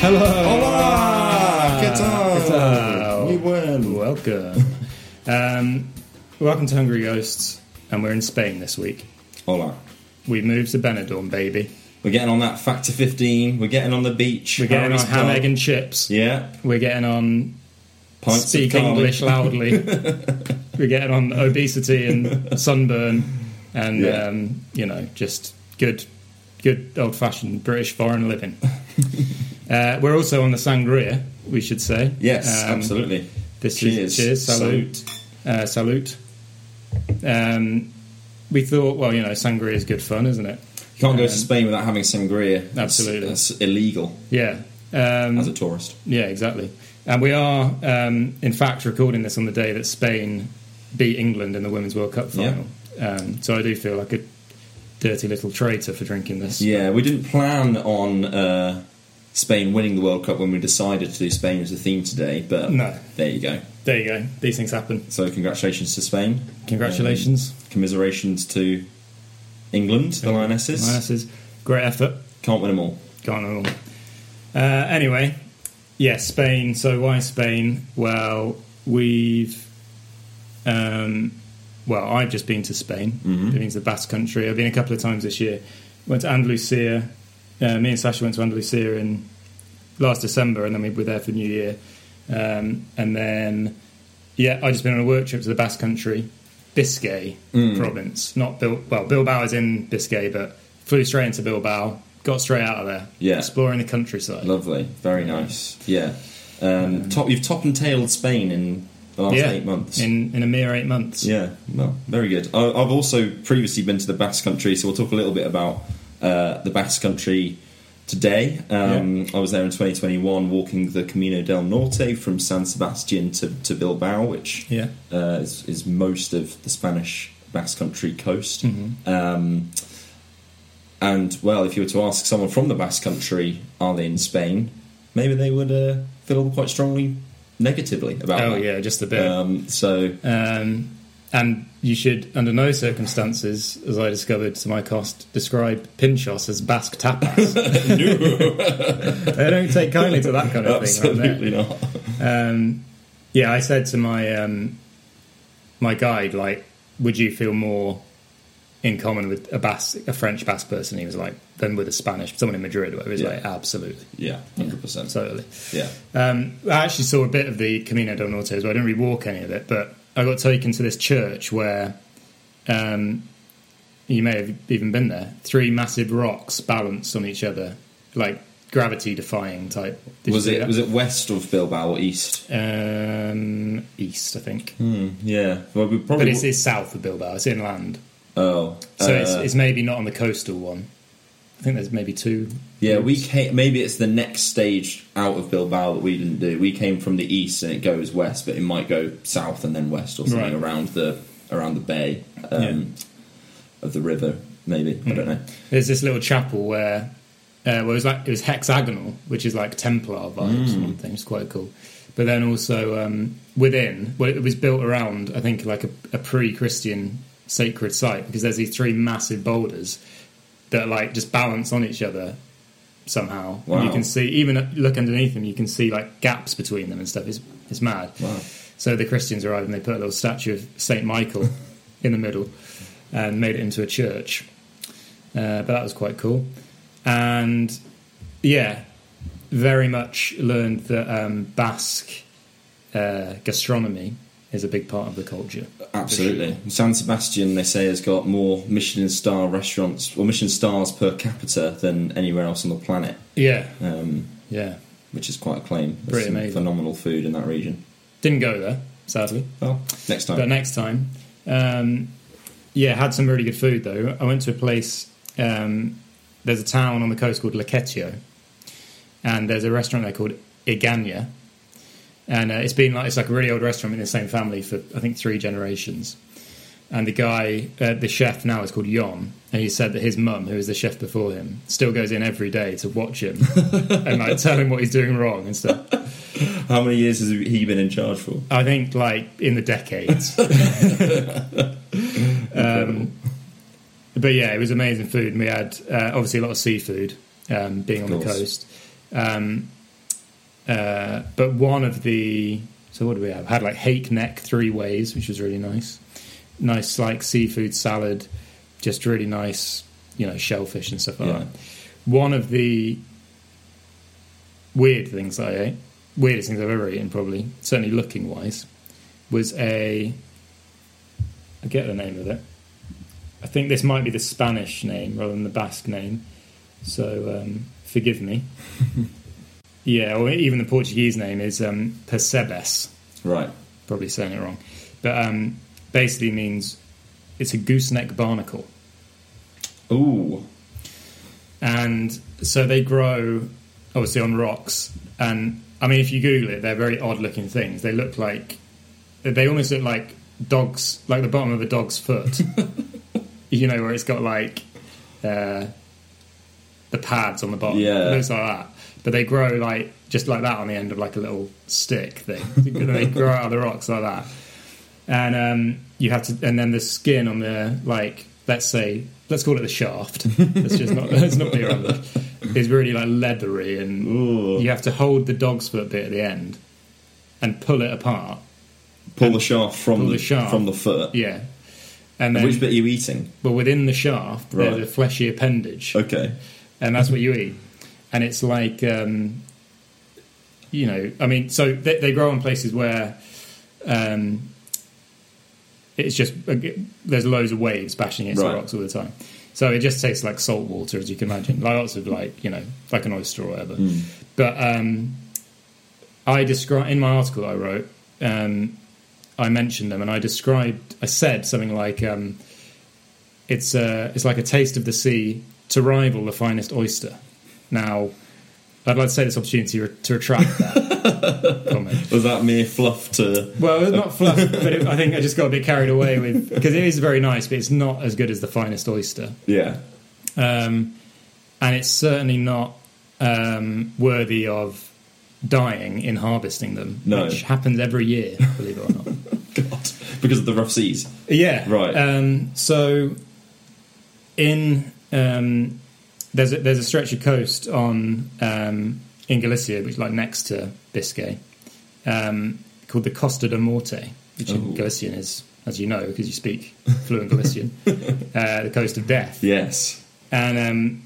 Hello. Hola! ¿Qué tal? ¿Qué tal? Muy bueno. Welcome. um, welcome to Hungry Ghosts, and we're in Spain this week. Hola. We moved to Benidorm, baby. We're getting on that factor 15. We're getting on the beach. We're getting on ham, egg, and chips. Yeah. We're getting on Pints speak. English loudly. we're getting on obesity and sunburn, and Yeah. um, you know, just good, good old fashioned British foreign living. Uh, we're also on the sangria, we should say. Yes, Um, absolutely. This Cheers. is cheers, salute, uh, salute. Um, we thought, well, you know, sangria is good fun, isn't it? You can't go to Um, Spain without having sangria. Absolutely. That's illegal Yeah, um, as a tourist. yeah, exactly. And we are, um, in fact, recording this on the day that Spain beat England in the Women's World Cup Yeah. final. Um, so I do feel like a dirty little traitor for drinking this. Yeah, we didn't plan on uh, Spain winning the World Cup when we decided to do Spain as a theme today, but No. there you go. There you go. These things happen. So congratulations to Spain. Congratulations, Um, commiserations to England, the Lionesses. Lionesses. Great effort. Can't win them all. Can't know. Uh, anyway, yeah, Spain. So why Spain? Well, we've, um, well, I've just been to Spain. Mhm. Been to the Basque Country. I've been a couple of times this year. Went to Andalusia. Uh, me and Sasha went to Andalusia in last December, and then we were there for New Year. Um, and then, yeah, I just been on a work trip to the Basque Country, Biscay Mm. province. Not Bil- well, Bilbao is in Biscay, but flew straight into Bilbao. Got straight out of there. Yeah. exploring the countryside. Lovely, very nice. Yeah, um, top. You've top and tailed Spain in the last yeah, eight months. in in a mere eight months. yeah, well, very good. I, I've also previously been to the Basque Country, so we'll talk a little bit about uh, the Basque Country today. Um, I was there in 2021, walking the Camino del Norte from San Sebastian to, to Bilbao, which yeah, uh, is, is most of the Spanish Basque Country coast. Mhm. Um, and well, if you were to ask someone from the Basque Country, are they in Spain? Maybe they would uh, feel quite strongly negatively about Oh that. yeah, just a bit. Um, so Um, and you should, under no circumstances, as I discovered to my cost, describe pinchos as Basque tapas. they don't take kindly to that kind of thing. around there. absolutely not. Um, yeah, I said to my um, my guide, like, would you feel more in common with a Basque, a French Basque person? He was like, than with a Spanish, someone in Madrid. Where he was Yeah. like, absolutely, Yeah, hundred percent. totally. Yeah, Um, I actually saw a bit of the Camino del Norte as well. I didn't really walk any of it, but I got taken to this church where um, you may have even been there. Three massive rocks balanced on each other, like gravity defying type. Did was it was it west of Bilbao or east? um, east, I think. Hmm, yeah, well, we But probably. it's, it's south of Bilbao. It's inland, oh, so it's, uh, it's maybe not on the coastal one. I think there's maybe two. Yeah, we came. Maybe it's the next stage out of Bilbao that we didn't do. We came from the east and it goes west, but it might go south and then west or something Right. around the around the bay um, of the river. Maybe I don't know. There's this little chapel where, uh, well, it was like it was hexagonal, which is like Templar vibes and one thing. It's quite cool. But then also um, within, well, it was built around, I think, like a, a pre-Christian sacred site because there's these three massive boulders that like just balance on each other somehow. Wow. you can see even look underneath them, you can see like gaps between them and stuff. It's it's mad. Wow. So the Christians arrived and they put a little statue of Saint Michael in the middle and made it into a church. Uh, but that was quite cool. And yeah, very much learned that um, Basque uh, gastronomy is a big part of the culture. Absolutely. San Sebastian, they say, has got more Michelin star restaurants or Michelin stars per capita than anywhere else on the planet, Yeah, um, yeah. which is quite a claim. There's Pretty some amazing. phenomenal food in that region. Didn't go there, sadly. Well, next time. But next time, um, yeah, had some really good food though. I went to a place. Um, there's a town on the coast called Lekeitio, and there's a restaurant there called Iganya, and uh, it's been like it's like a really old restaurant in the same family for I think three generations. And the guy, uh, the chef now is called Yon, and he said that his mum, who was the chef before him, still goes in every day to watch him and like tell him what he's doing wrong and stuff. How many years has he been in charge for? I think like in the decades. um, but yeah, it was amazing food, and we had uh, obviously a lot of seafood, um, being on the coast. Um, uh, but one of the so what do we have? Had like hake neck three ways, which was really nice. Nice like seafood salad, just really nice, you know, shellfish and stuff like Yeah. that. One of the weird things I ate, weirdest things I've ever eaten, probably certainly looking wise, was a. I get the name of it. I think this might be the Spanish name rather than the Basque name, so um, forgive me. yeah, or even the Portuguese name is um, Percebes. Right. Probably saying it wrong, but um, basically means it's a gooseneck barnacle, Ooh. and so they grow obviously on rocks. And I mean, if you Google it, they're very odd-looking things. They look like they almost look like dogs, like the bottom of a dog's foot. you know, where it's got like uh, the pads on the bottom. Yeah. It looks like that. But they grow like just like that on the end of like a little stick thing. they grow out of the rocks like that. And um, you have to, and then the skin on the like, let's say, let's call it the shaft. Let's just not, let's not be around. Is really like leathery, and Ooh. you have to hold the dog's foot bit at the end and pull it apart. Pull the shaft from the, the shaft. from the foot. Yeah. And then, Which bit are you eating? but within the shaft, Right. there's a fleshy appendage. Okay. and that's what you eat. And it's like, um, you know, I mean, so they, they grow in places where um, it's just there's loads of waves bashing against Right. the rocks all the time. So it just tastes like salt water, as you can imagine, like lots of like you know, like an oyster or whatever. Mm. But um, I describe in my article I wrote, um, I mentioned them, and I described, I said something like, um, it's uh, it's like a taste of the sea to rival the finest oyster. Now, I'd like to take this opportunity to retract that comment. Was that mere fluff to. Well, it's not fluff, but it, I think I just got a bit carried away with because it is very nice, but it's not as good as the finest oyster, Yeah. um, and it's certainly not um, worthy of dying in harvesting them, No. which happens every year, believe it or not. God. Because of the rough seas. Yeah. Right. Um, so, in um, there's a, there's a stretch of coast on um, in Galicia, which is like next to Biscay, um, called the Costa da Morte, which in. Galician is, as you know, because you speak fluent Galician, uh, the coast of death. Yes. And um,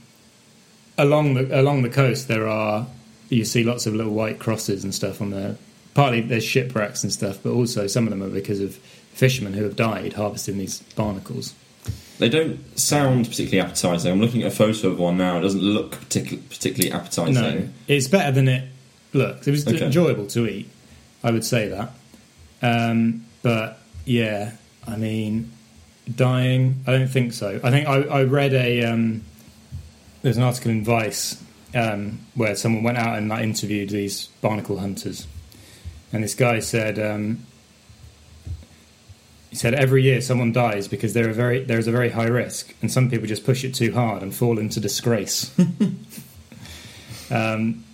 along the along the coast, there are you see lots of little white crosses and stuff on there. Partly there's shipwrecks and stuff, but also some of them are because of fishermen who have died harvesting these barnacles. They don't sound particularly appetising. I'm looking at a photo of one now. It doesn't look partic- particularly appetising. No, it's better than it looks. It was Okay. enjoyable to eat. I would say that. Um, but yeah, I mean, dying. I don't think so. I think I, I read a. Um, there's an article in Vice um, where someone went out and like, interviewed these barnacle hunters, and this guy said. Um, he said every year someone dies because there are very there's a very high risk, and some people just push it too hard and fall into disgrace. um,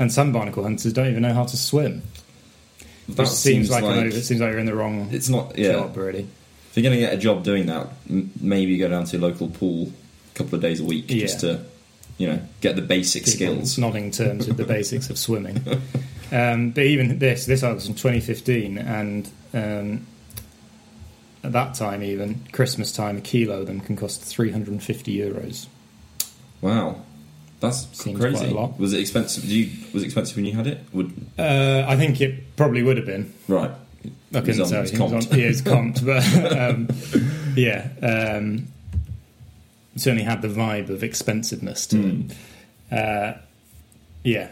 and some barnacle hunters don't even know how to swim. That Which seems, like, over, it seems like you're in the wrong It's not. Yeah. job, really. If you're going to get a job doing that, m- maybe go down to your local pool a couple of days a week just to, you know, get the basic People skills. nodding terms of the basics of swimming. Um, but even this, this article was in 2015, and um, at that time, even Christmas time, a kilo of them can cost 350 euros. Wow, that's Seems crazy. quite a lot. Was it expensive? Did you, was it expensive when you had it? Would Uh, I think it probably would have been. right? I couldn't on- tell it's you. It was comped. on- yeah, it's comped, but um, yeah, um, certainly had the vibe of expensiveness to Mm. it. Uh, yeah,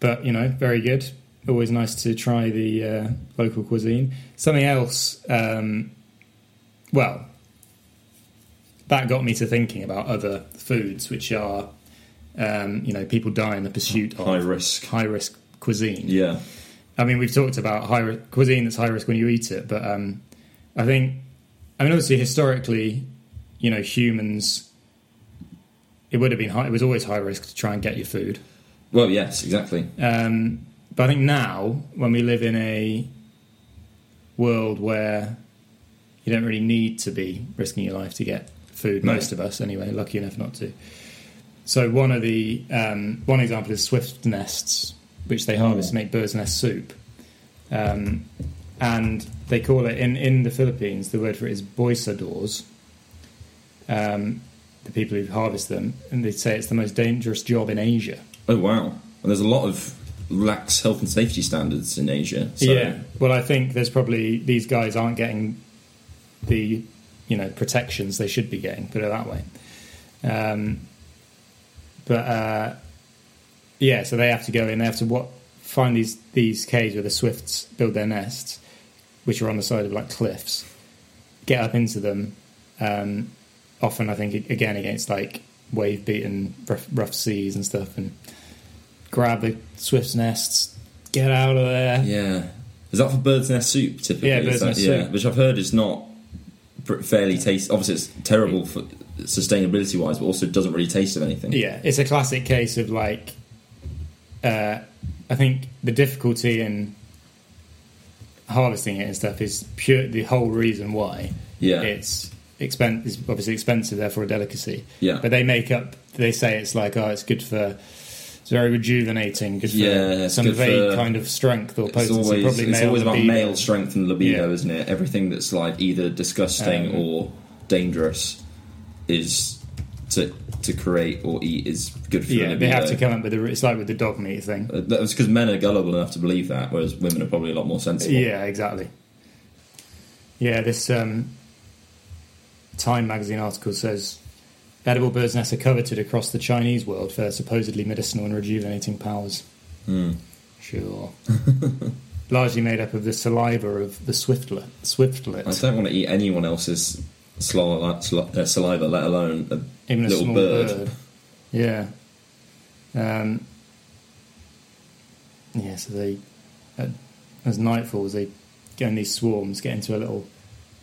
but you know, very good. Always nice to try the uh, local cuisine. Something else, um, well, that got me to thinking about other foods which are, um, you know, people die in the pursuit of High risk. high risk cuisine. Yeah, I mean, we've talked about high ri- cuisine that's high risk when you eat it, but um, I think, I mean, obviously, historically, you know, humans, it would have been high, it was always high risk to try and get your food. well, yes, exactly. Um, but I think now, when we live in a world where you don't really need to be risking your life to get food, No. most of us anyway, lucky enough not to. So one of the um, one example is swift nests, which they harvest to make bird's nest soup. Um, and they call it in, in the Philippines. The word for it is boisadors. Um, the people who harvest them, and they say it's the most dangerous job in Asia. Oh wow! And there's a lot of lax health and safety standards in Asia. So. Yeah. Well, I think there's probably these guys aren't getting the you know protections they should be getting. Put it that way. Um, but uh, yeah, so they have to go in. They have to what find these these caves where the swifts build their nests, which are on the side of like cliffs. Get up into them. Um, often, I think again against like wave beaten rough, rough seas and stuff, and grab the swift's nests. Get out of there. Yeah. Is that for bird's nest soup typically? Yeah, bird's that- nest yeah, soup. Which I've heard is not fairly taste. Obviously, it's terrible for sustainability wise, but also doesn't really taste of anything. Yeah, it's a classic case of like, uh, I think the difficulty in harvesting it and stuff is pure. The whole reason why Yeah. it's expen- is obviously expensive, therefore a delicacy. Yeah. but they make up. They say it's like, oh, it's good for. It's very rejuvenating. Good for Yeah, it's some good vague for- kind of strength or It's potency. always, Probably it's always about male strength and libido, Yeah. isn't it? Everything that's like either disgusting Um, or dangerous is to to create or eat is good for Yeah, they have to come up with. It's like with the dog meat thing. Uh, That's because men are gullible enough to believe that, whereas women are probably a lot more sensible. Yeah, exactly. Yeah, this um, Time magazine article says edible birds' nests are coveted across the Chinese world for their supposedly medicinal and rejuvenating powers. Hmm. Sure. Largely made up of the saliva of the swiftlet. Swiftlet. I don't want to eat anyone else's saliva, uh, saliva let alone a Even a little small bird. bird. Yeah. Um, yeah, so they, uh, as night falls, they go in these swarms, get into a little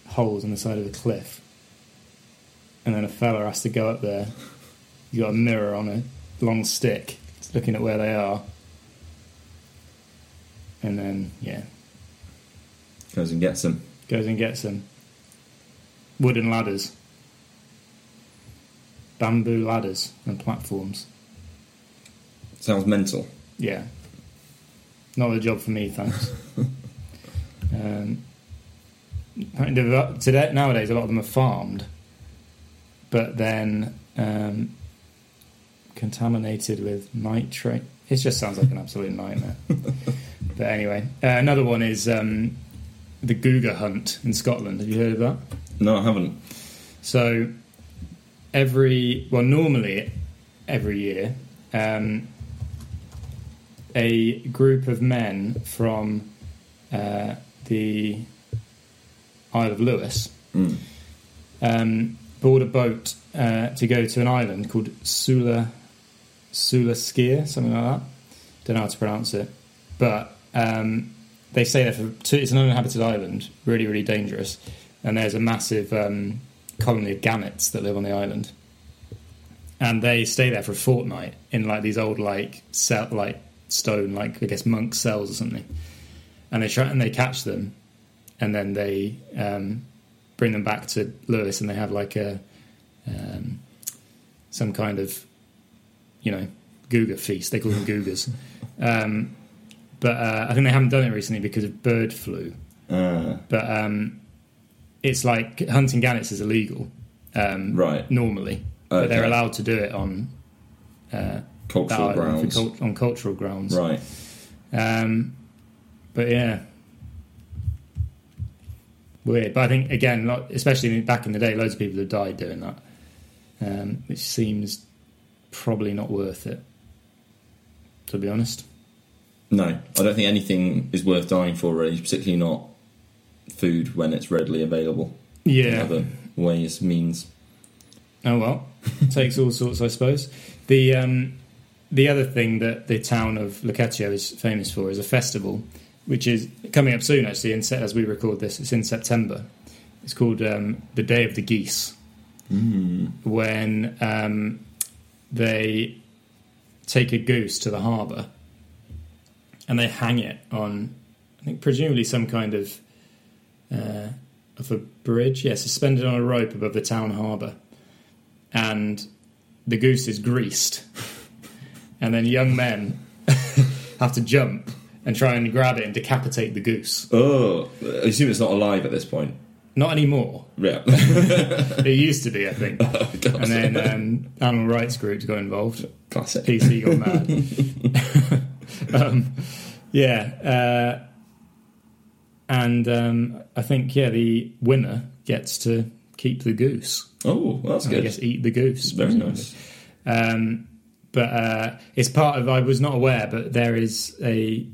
holes on the side of a cliff. And then a fella has to go up there. He's got a mirror on a long stick, He's looking at where they are. And then, yeah, goes and gets them. goes and gets them. Wooden ladders, bamboo ladders, and platforms. Sounds mental. Yeah. Not a job for me, thanks. um, today, nowadays, a lot of them are farmed, but then um, contaminated with nitrate. It just sounds like an absolute nightmare. but anyway, uh, another one is um, the Guga hunt in Scotland. Have you heard of that? No, I haven't. So every well, normally every year, um, a group of men from uh, the Isle of Lewis Mm. um, board a boat uh, to go to an island called Sula Sula Sgeir, something like that. Don't know how to pronounce it, but um, they stay there for two. It's an uninhabited island, really, really dangerous, and there's a massive um, colony of gannets that live on the island, and they stay there for a fortnight in like these old like cell, like stone, like I guess monk cells or something, and they try and they catch them, and then they um, bring them back to Lewis, and they have like a um, some kind of you know Guga feast. They call them Gugas, um, but uh, I think they haven't done it recently because of bird flu. Uh, But um, it's like hunting gannets is illegal um, Right. normally, but they're allowed to do it on uh, cultural grounds. on cultural grounds. Right. Um, but yeah, weird. But I think again, especially back in the day, loads of people have died doing that, um, which seems probably not worth it. To be honest, No, I don't think anything is worth dying for, really, particularly not food when it's readily available. in yeah. other ways, means. Oh well, takes all sorts, I suppose. The um, the other thing that the town of Lekeitio is famous for is a festival, which is coming up soon. Actually, in as we record this, it's in September. It's called um, the Day of the Geese. When um, they take a goose to the harbour and they hang it on, I think presumably some kind of uh, of a bridge, yeah, suspended on a rope above the town harbour, and the goose is greased, and then young men have to jump and try and grab it and decapitate the goose. Oh, I assume it's not alive at this point. Not anymore. Yeah. It used to be, I think. God. And then um, animal rights groups got involved. Classic. PC got mad. um, yeah, uh, and um, I think yeah, the winner gets to keep the goose. Oh, that's I good. guess eat the goose. Very nice. Um, but uh, it's part of. I was not aware, but there is a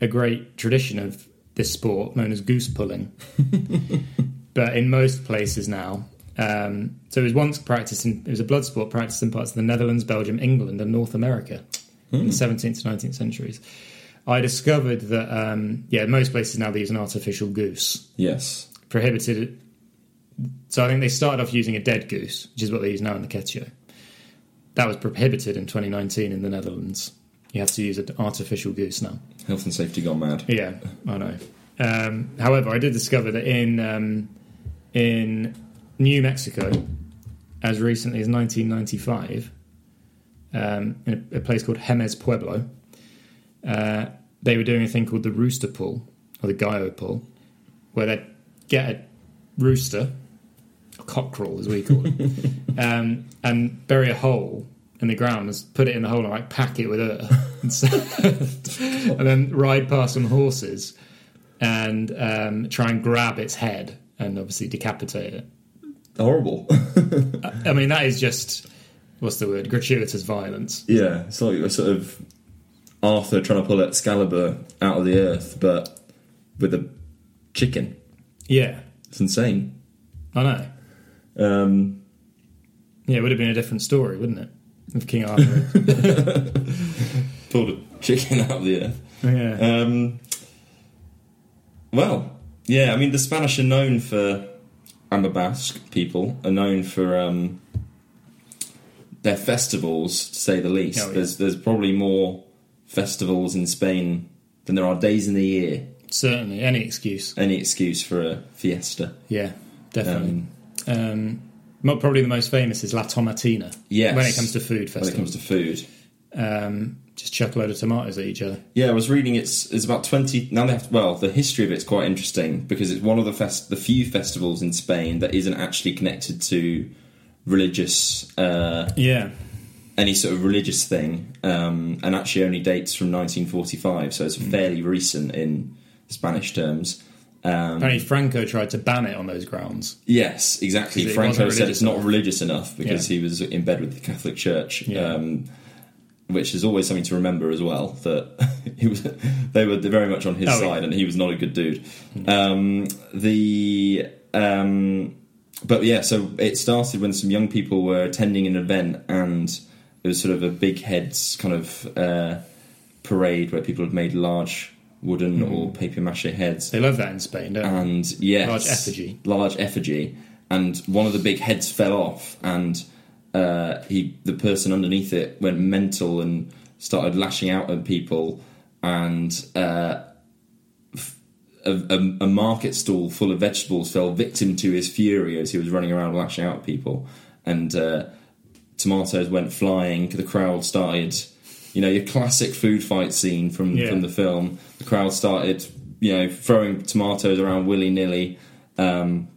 a great tradition of this sport known as goose pulling. but in most places now, um, so it was once practiced in. It was a blood sport practiced in parts of the Netherlands, Belgium, England, and North America in the 17th to 19th centuries. I discovered that um, yeah, most places now they use an artificial goose Yes. prohibited. So I think they started off using a dead goose, which is what they use now in Lekeitio. That was prohibited in 2019 in the Netherlands. You have to use an artificial goose now. Health and safety gone mad. Yeah, I know. Um, however, I did discover that in um, in New Mexico, as recently as 1995, um, in a, a place called Jemez Pueblo, uh, they were doing a thing called the rooster pull or the gallo pull, where they get a rooster, a cockerel as we call it, um, and bury a hole in the ground and put it in the hole and like pack it with earth, and, so- and then ride past some horses and um, try and grab its head and obviously decapitate it. Horrible. I mean, that is just what's the word? Gratuitous violence. yeah, it's like a sort of Arthur trying to pull Excalibur out of the earth, but with a chicken. Yeah, It's insane. I know. Um, Yeah, it would have been a different story, wouldn't it? If King Arthur. pulled a chicken out of the earth. yeah. Um, well, yeah, I mean, the Spanish are known for, and the Basque people are known for um, their festivals, to say the least. Oh, yeah. There's there's probably more festivals in Spain than there are days in the year. Certainly, any excuse. Any excuse for a fiesta. Yeah, definitely. Um, probably the most famous is La Tomatina. Yes. When it comes to food When it comes to food. um, just chuck a load of tomatoes at each other. Yeah, I was reading. It's it's about twenty. Now they have. well, the history of it's quite interesting because it's one of the fest, the few festivals in Spain that isn't actually connected to religious uh, Yeah. any sort of religious thing, um, and actually only dates from 1945. So it's fairly recent in Spanish terms. Um, Apparently, Franco tried to ban it on those grounds. Yes, exactly. Franco said it's not religious enough because Yeah. he was in bed with the Catholic Church, Yeah. um, which is always something to remember as well. That he was, they were very much on his Oh, yeah. side, and he was not a good dude. Um, the um, but yeah, so it started when some young people were attending an event, and it was sort of a big heads kind of uh, parade where people had made large wooden Hmm. or paper mache heads They love that in Spain, don't they? and yes, Large effigy. large effigy, and one of the big heads fell off, and uh, he, the person underneath it, went mental and started lashing out at people, and uh, f- a, a, a market stall full of vegetables fell victim to his fury as he was running around lashing out at people, and uh, tomatoes went flying. The crowd started, you know, your classic food fight scene from Yeah. from the film. Crowd started, you know, throwing tomatoes around willy nilly um,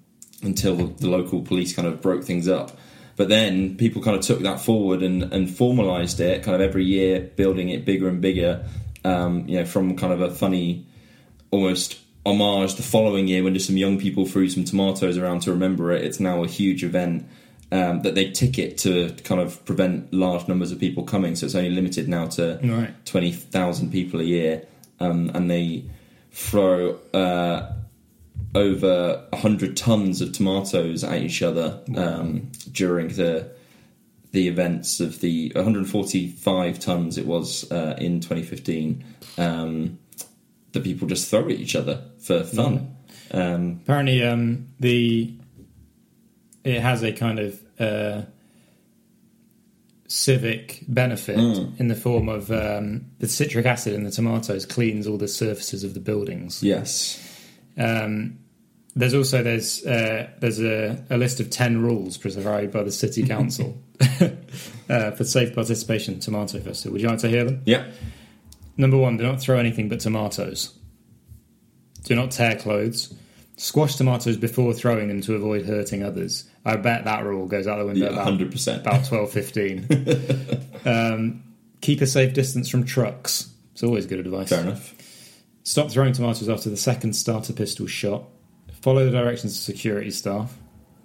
until the, local police kind of broke things up. But then people kind of took that forward and, and formalised it, kind of every year, building it bigger and bigger. Um, you know, from kind of a funny, almost homage the following year when just some young people threw some tomatoes around to remember it. It's now a huge event um, that they ticket to kind of prevent large numbers of people coming. So it's only limited now to Right. 20,000 people a year. Um, and they throw uh, over 100 tons of tomatoes at each other um, during the the events of the 145 tons it was uh, in 2015 um, that people just throw at each other for fun. Um, Apparently, um, the it has a kind of uh, civic benefit Mm. in the form of um, the citric acid in the tomatoes cleans all the surfaces of the buildings. yes. Um, there's also there's uh, there's a, a list of ten rules prescribed by the city council uh, for safe participation in tomato festival. Would you like to hear them? Yeah. Number one, do not throw anything but tomatoes. Do not tear clothes. Squash tomatoes before throwing them to avoid hurting others. I bet that rule goes out the window Yeah, about, hundred percent. about 12, 15. um, keep a safe distance from trucks. It's always good advice. Fair enough. Stop throwing tomatoes after the second starter pistol shot. Follow the directions of security staff.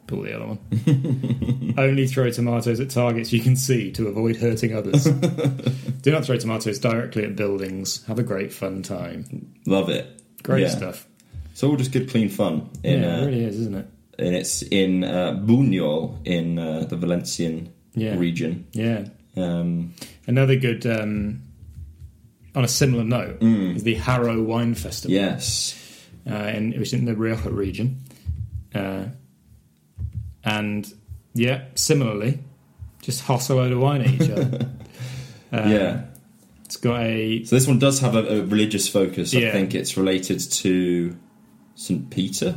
Pull the other one. Only throw tomatoes at targets you can see to avoid hurting others. Do not throw tomatoes directly at buildings. Have a great fun time. Love it. Great Yeah. stuff. It's all just good, clean fun. In, yeah, uh, it really is, isn't it? and it's in uh, Buñol in uh, the Valencian Yeah. region. Yeah. Um, Another good, um, on a similar note, Mm. is the Haro Wine Festival. yes, uh, in, it was in the Rioja region. Uh, and yeah, similarly, just hoss a load of wine at each other. Um, yeah. It's got a. So this one does have a, a religious focus. I think it's related to St. Peter,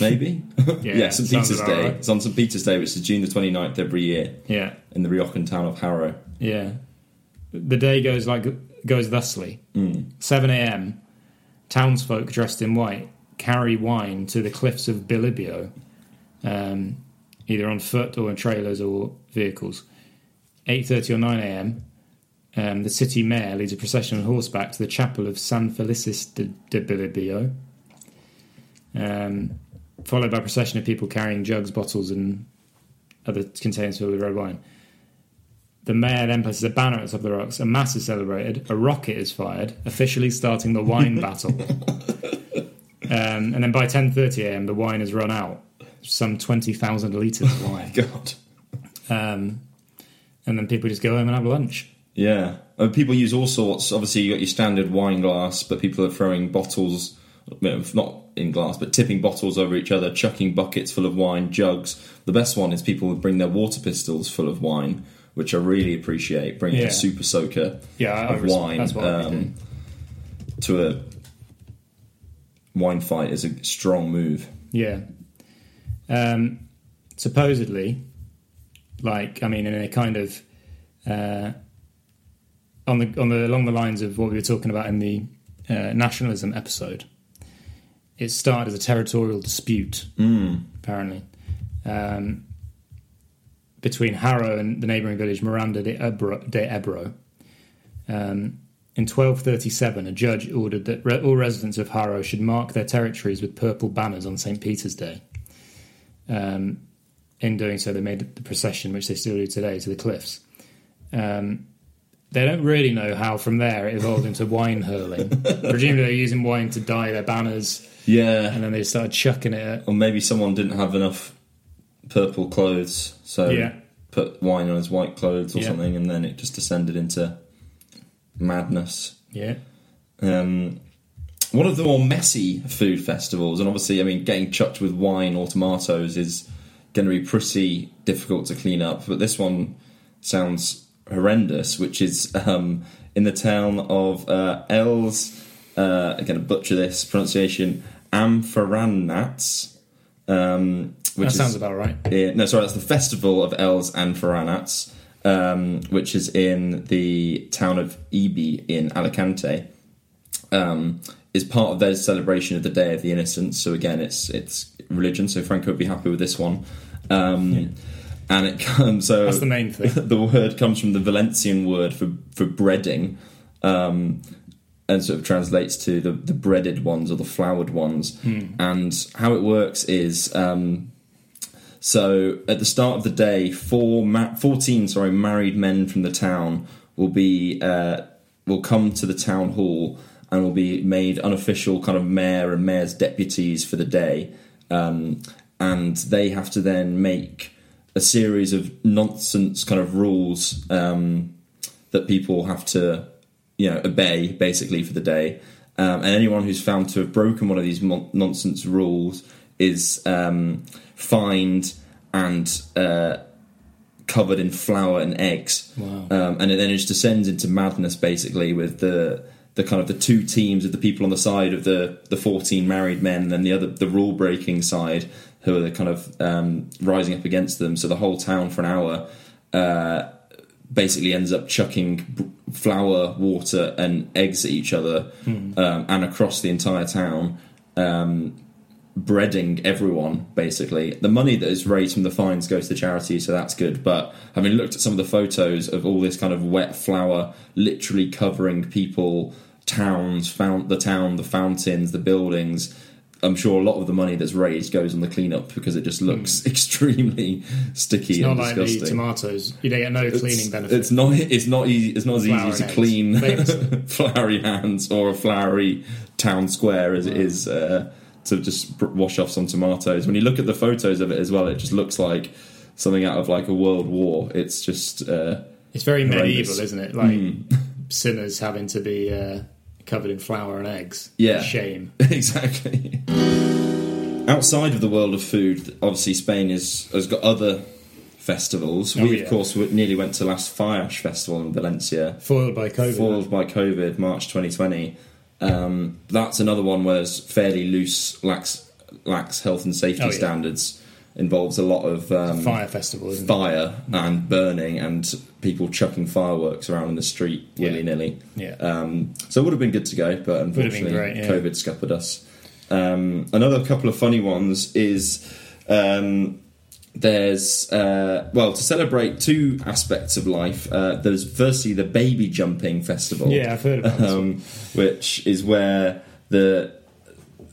maybe. Yeah, St. Peter's Day. right. It's on St. Peter's Day, which is June the 29th every year Yeah, in the Riojan town of Haro. yeah. The day goes like goes thusly: Mm. seven a.m. Townsfolk dressed in white carry wine to the cliffs of Bilibio, um, either on foot or in trailers or vehicles. Eight thirty or nine a.m. Um, the city mayor leads a procession on horseback to the chapel of San Felices de, de Bilibio, um, followed by a procession of people carrying jugs, bottles, and other containers filled with red wine. The mayor then places a banner at the top of the rocks. A mass is celebrated. A rocket is fired, officially starting the wine battle. Um, and then by 10:30 a.m., the wine has run out. Some 20,000 litres of wine. God. Um, and then people just go home and have lunch. Yeah. People use all sorts. Obviously, you got your standard wine glass, but people are throwing bottles, not in glass, but tipping bottles over each other, chucking buckets full of wine, jugs. The best one is people would bring their water pistols full of wine, which I really appreciate. Bringing Yeah. a super soaker Yeah, of wine That's what I'd be um, to a wine fight is a strong move. Yeah. Um, supposedly, like I mean, in a kind of uh, on the on the along the lines of what we were talking about in the uh, nationalism episode, it started as a territorial dispute. Mm. Apparently, um, between Haro and the neighbouring village Miranda de Ebro. De Ebro. Um, in 1237, a judge ordered that re- all residents of Haro should mark their territories with purple banners on St. Peter's Day. Um, in doing so, they made the procession, which they still do today, to the cliffs. Um, they don't really know how from there it evolved into wine hurling. Presumably, they're using wine to dye their banners, Yeah. and then they started chucking it Or maybe someone didn't have enough purple clothes, so Yeah. put wine on his white clothes or Yeah. something, and then it just descended into madness. Yeah, Um, one of the more messy food festivals, and obviously, I mean, getting chucked with wine or tomatoes is going to be pretty difficult to clean up. But this one sounds horrendous, which is um, in the town of uh, Els. Uh, I'm going to butcher this pronunciation. Amphoranats. Um, which that is, sounds about right. yeah, no, sorry, that's the Festival of Els Enfarinats, um, which is in the town of Ibi in Alicante. Um, is part of their celebration of the Day of the Innocents. So again, it's it's religion. So Franco would be happy with this one. Um, And it comes so That's the main thing. the word comes from the Valencian word for for breading, um, and sort of translates to the, the breaded ones or the floured ones. And how it works is um, so at the start of the day, four ma- fourteen sorry married men from the town will be uh, will come to the town hall and will be made unofficial kind of mayor and mayor's deputies for the day, um, and they have to then make a series of nonsense kind of rules um, that people have to you know obey basically for the day. Um, and anyone who's found to have broken one of these mon- nonsense rules is um, fined and uh, covered in flour and eggs. Wow. Um, and it then just descends into madness basically with the the kind of the two teams of the people on the side of the the 14 married men and then the other the rule breaking side who are kind of um, rising up against them. So the whole town for an hour uh, basically ends up chucking flour, water, and eggs at each other um, and across the entire town. Um, breading everyone basically. The money that is raised from the fines goes to charity so that's good. But having looked at some of the photos of all this kind of wet flour literally covering people towns found the town the fountains the buildings i'm sure a lot of the money that's raised goes on the cleanup because it just looks extremely sticky It's not and like disgusting tomatoes. You don't get no cleaning benefit. It's not. It's not easy. It's not as Flour easy to clean flowery hands or a flowery town square as it is uh, to just wash off some tomatoes. When you look at the photos of it as well, it just looks like something out of like a world war. It's just uh, It's very Horrendous. medieval, isn't it? Like Hmm. sinners having to be uh, covered in flour and eggs. Yeah. Shame. exactly. Outside of the world of food, obviously Spain is, has got other festivals. Oh, we, yeah. of course, nearly went to last Fire Ash Festival in Valencia. Foiled by COVID. foiled by COVID, March 2020. Um, that's another one where it's fairly loose, lax, lax health and safety Oh, yeah. standards. Involves a lot of um, Fire festival, isn't it? fire and burning and people chucking fireworks around in the street willy nilly. Yeah. Um, so it would have been good to go, but unfortunately, great, yeah. COVID scuppered us. Um, another couple of funny ones is um, there's uh, well to celebrate two aspects of life. Uh, there's firstly the baby jumping festival, Yeah, I've heard about um, which is where the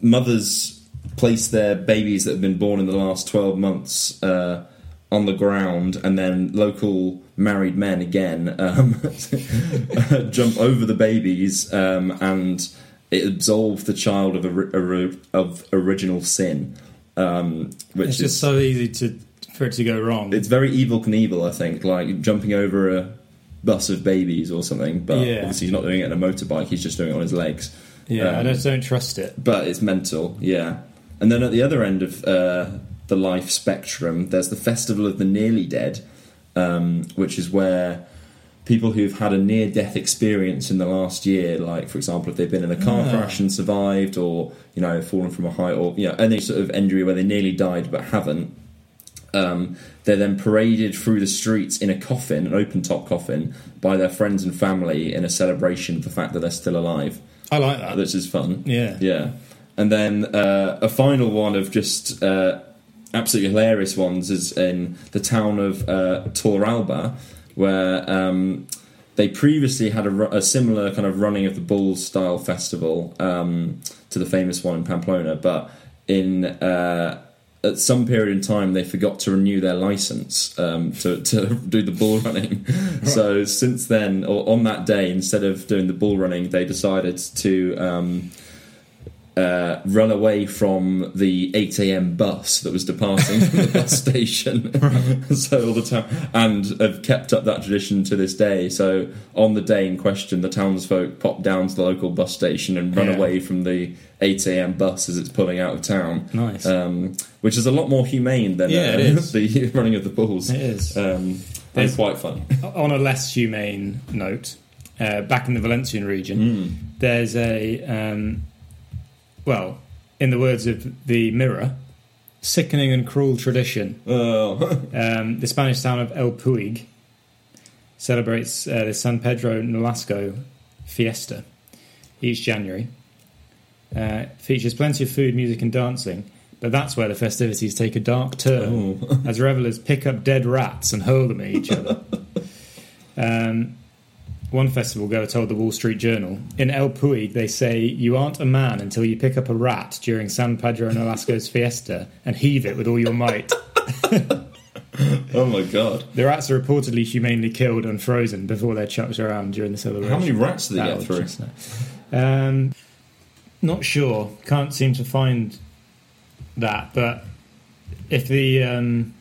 mothers place their babies that have been born in the last 12 months uh, on the ground and then local married men again um, jump over the babies um, and it absolves the child of, ori- of original sin um, which It's is just so easy to for it to go wrong. it's very Evel Knievel, I think, like jumping over a bus of babies or something. But Yeah. obviously, he's not doing it on a motorbike; he's just doing it on his legs. yeah, I um, just don't trust it. But it's mental, yeah. And then at the other end of uh, the life spectrum, there's the Festival of the Nearly Dead, um, which is where people who've had a near-death experience in the last year, like for example, if they've been in a car Ah. crash and survived, or you know, fallen from a height, or you know, any sort of injury where they nearly died but haven't. Um, they're then paraded through the streets in a coffin, an open-top coffin, by their friends and family in a celebration of the fact that they're still alive I like that. which is fun. Yeah. yeah. And then uh, a final one of just uh, absolutely hilarious ones is in the town of uh, Torralba, where um, they previously had a, a similar kind of running of the bulls style festival um, to the famous one in Pamplona, but in uh, at some period in time they forgot to renew their license um, to, to do the bull running. So since then, or on that day, instead of doing the bull running, they decided to um, uh, run away from the 8 a.m. bus that was departing from the bus station. so all the time, and have kept up that tradition to this day. So on the day in question, the townsfolk pop down to the local bus station and run Yeah. away from the 8 a.m. bus as it's pulling out of town. Nice. Um, which is a lot more humane than Yeah, uh, the running of the bulls. It is. Um, There's- quite fun. On a less humane note, uh, back in the Valencian region, Mm. there's a um, well, in the words of the Mirror, sickening and cruel tradition. Oh. Um, the Spanish town of El Puig celebrates uh, the San Pedro Nolasco fiesta each January. Uh, features plenty of food, music, and dancing, but that's where the festivities take a dark turn Oh. as revelers pick up dead rats and hurl them at each other. Um, one festival goer told the Wall Street Journal In El Puig, they say, You aren't a man until you pick up a rat during San Pedro Nolasco's fiesta and heave it with all your might. oh my god. The rats are reportedly humanely killed and frozen before they're chucked around during the celebration. How many rats did they That get through? Um, not sure. Can't seem to find that. But if the um,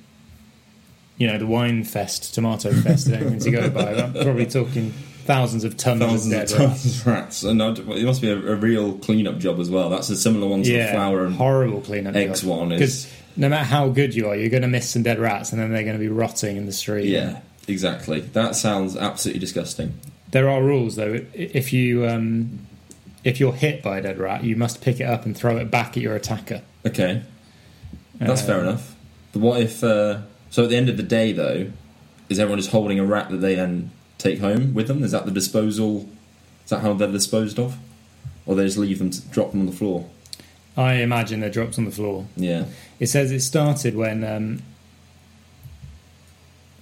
you know the wine fest, tomato fest, anything to go by, I'm probably talking thousands of tons Thousands of of dead tons rats. of rats, and it must be a, a real clean-up job as well. That's a similar one to the Yeah, flour and horrible cleanup. eggs one because is no matter how good you are, you're going to miss some dead rats, and then they're going to be rotting in the street. yeah, exactly. That sounds absolutely disgusting. There are rules though. If you um, if you're hit by a dead rat, you must pick it up and throw it back at your attacker. Okay, that's Uh, fair enough. But what if? Uh, so at the end of the day, though, is everyone just holding a rat that they then take home with them? Is that the disposal? Is that how they're disposed of, or they just leave them to drop them on the floor? I imagine they're dropped on the floor. Yeah. It says it started when um,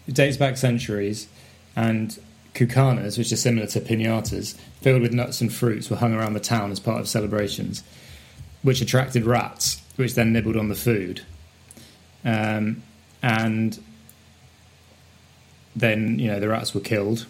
it dates back centuries, and cucanas, which are similar to pinatas, filled with nuts and fruits, were hung around the town as part of celebrations, which attracted rats, which then nibbled on the food, um, and then you know the rats were killed.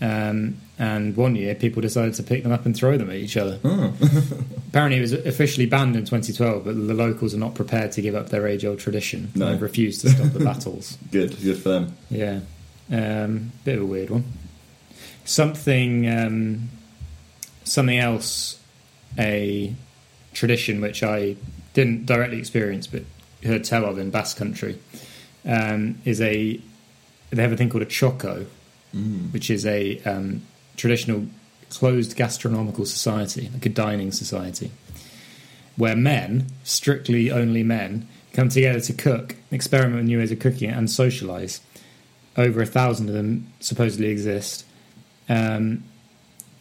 Um, and one year, people decided to pick them up and throw them at each other. Oh. Apparently, it was officially banned in 2012, but the locals are not prepared to give up their age-old tradition. No. and have refused to stop the battles. good. Good for them. Yeah, um, bit of a weird one. Something, um, something else, a tradition which I didn't directly experience, but heard tell of in Basque Country, um, is a they have a thing called a txoko, which is a um, traditional closed gastronomical society, like a dining society, where men, strictly only men, come together to cook, experiment with new ways of cooking, and socialise. Over a thousand of them supposedly exist, um,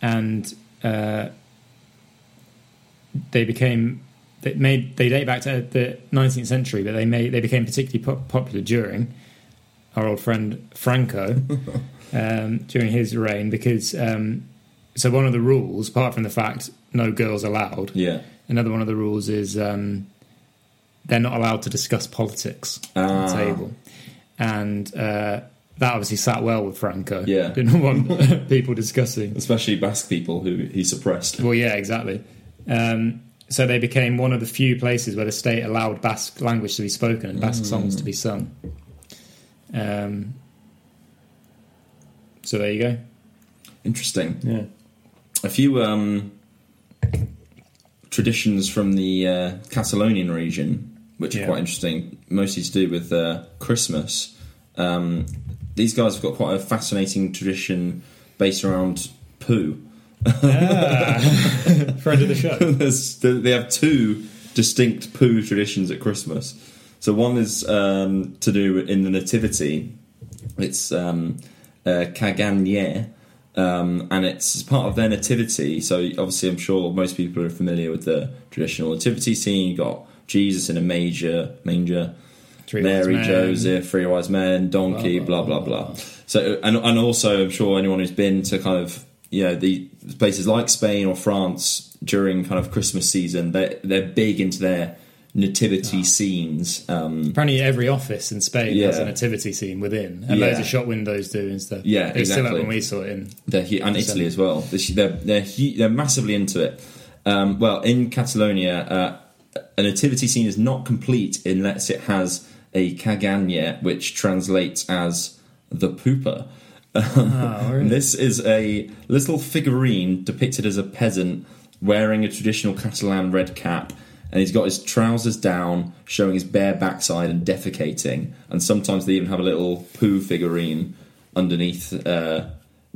and uh, they became they made they date back to the 19th century, but they made they became particularly po- popular during our old friend Franco um, during his reign because um, so one of the rules, apart from the fact no girls allowed, Yeah. another one of the rules is um, they're not allowed to discuss politics at Ah. the table, and uh, that obviously sat well with Franco. Yeah. didn't want people discussing. Especially Basque people who he suppressed. Well, yeah, exactly. Um, so they became one of the few places where the state allowed Basque language to be spoken and Basque songs to be sung. Um, so there you go. Interesting. Yeah. A few um, traditions from the uh, Catalonian region, which Yeah. are quite interesting, mostly to do with uh, Christmas. Um, these guys have got quite a fascinating tradition based around poo. Ah. Friend of the show. They have two distinct poo traditions at Christmas. So one is um, to do in the nativity. It's um, uh, Caganer, um, and it's part of their nativity. So obviously, I'm sure most people are familiar with the traditional nativity scene. You got Jesus in a major manger, Three Mary. Joseph, three wise men, donkey, blah Blah, blah blah, blah. So and and also, I'm sure anyone who's been to kind of you know the places like Spain or France during kind of Christmas season, they they're big into their nativity Ah. scenes. Um, Apparently, every office in Spain has a nativity scene within, and Yeah. loads of shop windows do and stuff. Yeah, it was still exactly. when we saw it in. They're hu- and Italy as well. They're they're they're, they're massively into it. Um, well, in Catalonia, uh, a nativity scene is not complete unless it has a caganer, which translates as the pooper. Oh, really? This is a little figurine depicted as a peasant wearing a traditional Catalan red cap, and he's got his trousers down, showing his bare backside and defecating. And sometimes they even have a little poo figurine underneath uh,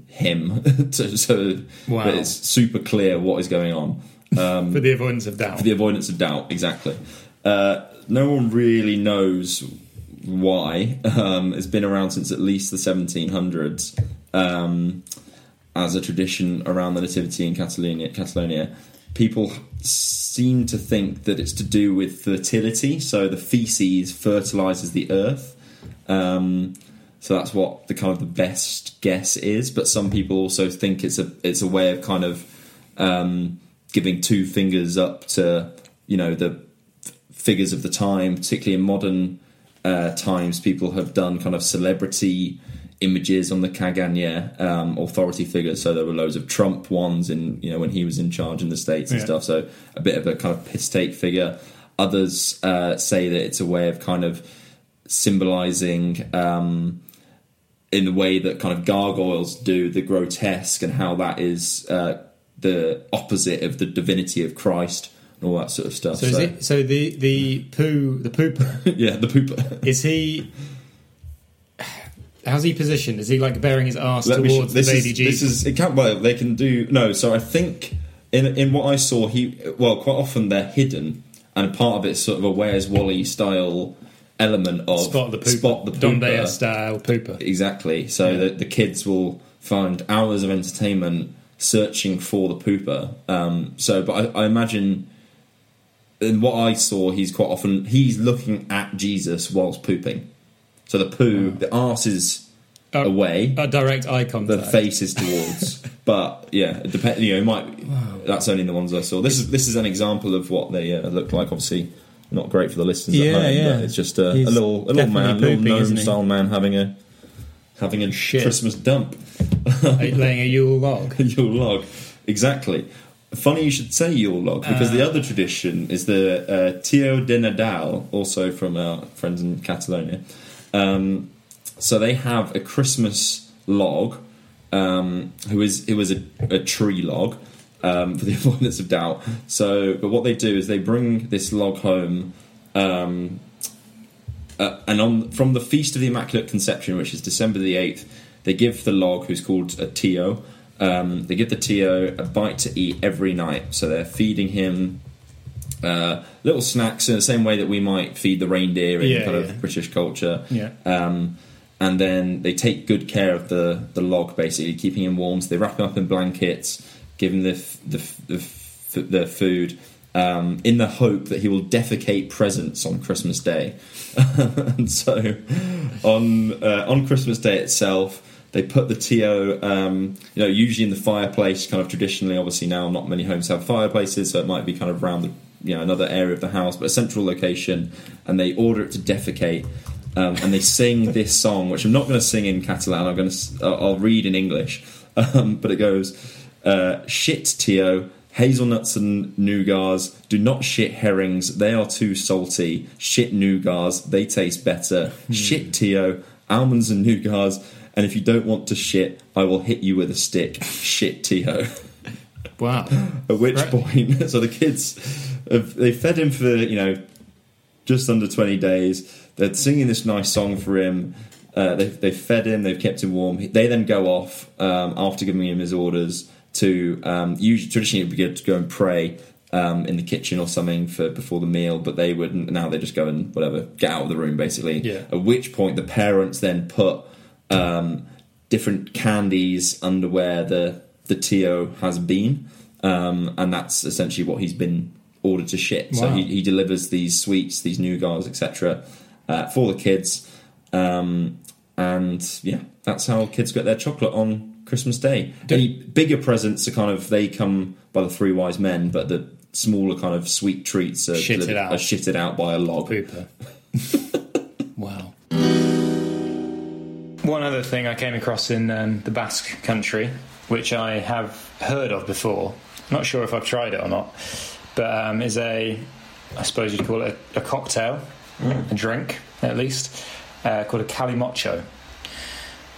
him, to, so Wow. that it's super clear what is going on. Um, For the avoidance of doubt. for the avoidance of doubt, exactly. Uh, no one really knows why. Um, it's been around since at least the 1700s um, as a tradition around the Nativity in Catalonia. Catalonia. People seem to think that it's to do with fertility, so the feces fertilizes the earth. Um, so that's what the kind of the best guess is. But some people also think it's a it's a way of kind of um, giving two fingers up to you know the figures of the time, particularly in modern uh, times. People have done kind of celebrity images on the Caganer um, authority figures. So there were loads of Trump ones in you know when he was in charge in the states and Yeah. stuff. So a bit of a kind of piss take figure. Others uh, say that it's a way of kind of symbolizing. Um, in the way that kind of gargoyles do the grotesque and how that is uh, the opposite of the divinity of Christ and all that sort of stuff. So, is it, so the the poo the pooper yeah, the pooper. is he? How's he positioned? Is he like bearing his ass Let towards sh- this the baby is, Jesus? This is it can't. Well, they can do no. So I think in in what I saw, he well quite often they're hidden, and part of it's sort of a Where's Wally style element of Spot the pooper. spot the pooper. el pooper? Exactly. So Yeah. the, the kids will find hours of entertainment searching for the pooper. Um, so, but I, I imagine in what I saw, he's quite often he's looking at Jesus whilst pooping. So the poo, the arse is Oh, away, A direct eye the contact. face is towards. but yeah, it depend. You know, it might. That's only the ones I saw. This is this is an example of what they uh, look like. Obviously, not great for the listeners Yeah, at home. yeah. But it's just a, a He's little a little definitely man, little pooping, isn't gnome he? style man having a having a Shit. Christmas dump. laying a Yule log. Yule log, exactly. Funny you should say Yule log because the Uh. other tradition is the uh, Tio de Nadal, also from our friends in Catalonia. Um, so they have a Christmas log, um, who is it was a, a tree log um, for the avoidance of doubt. So, but what they do is they bring this log home. Um, uh, and on from the feast of the Immaculate Conception, which is December the eighth, they give the log, who's called a tio, um, they give the tio a bite to eat every night. So they're feeding him uh, little snacks in the same way that we might feed the reindeer in Yeah, kind yeah. of British culture. Yeah. Um, and then they take good care of the, the log, basically keeping him warm. So they wrap him up in blankets, give him the f- the f- the, f- the food, um, in the hope that he will defecate presents on Christmas Day. and so, on uh, on Christmas Day itself, they put the to, um, you know, usually in the fireplace. Kind of traditionally, obviously now not many homes have fireplaces, so it might be kind of around the you know another area of the house, but a central location. And they order it to defecate. Um, and they sing this song, which I'm not going to sing in Catalan. I'm going to, I'll read in English, um, but it goes, uh, "Shit, Tio, hazelnuts and nougats. Do not shit herrings; they are too salty. Shit nougats, they taste better. Shit, Tio, almonds and nougats. And if you don't want to shit, I will hit you with a stick. Shit, Tio." Wow. At which Right. point, so the kids, have, they fed him for you know just under twenty days. They're singing this nice song for him. Uh, they they fed him. They've kept him warm. They then go off um, after giving him his orders to um, usually traditionally it would be good to go and pray. Um, in the kitchen or something for before the meal, but they wouldn't. Now they just go and whatever, get out of the room basically. Yeah. At which point the parents then put um, different candies under where the the Tio has been, um, and that's essentially what he's been ordered to ship. So he, he delivers these sweets, these new nougats, etc., uh, for the kids, um, and yeah, that's how kids get their chocolate on Christmas Day. Any bigger presents are kind of they come by the three wise men, but the smaller kind of sweet treats are, Shitted delivered- out. are shitted out by a log. Wow. One other thing I came across in um, the Basque country, which I have heard of before, not sure if I've tried it or not, but um, is a, I suppose you'd call it a, a cocktail, a drink at least, uh, called a calimocho,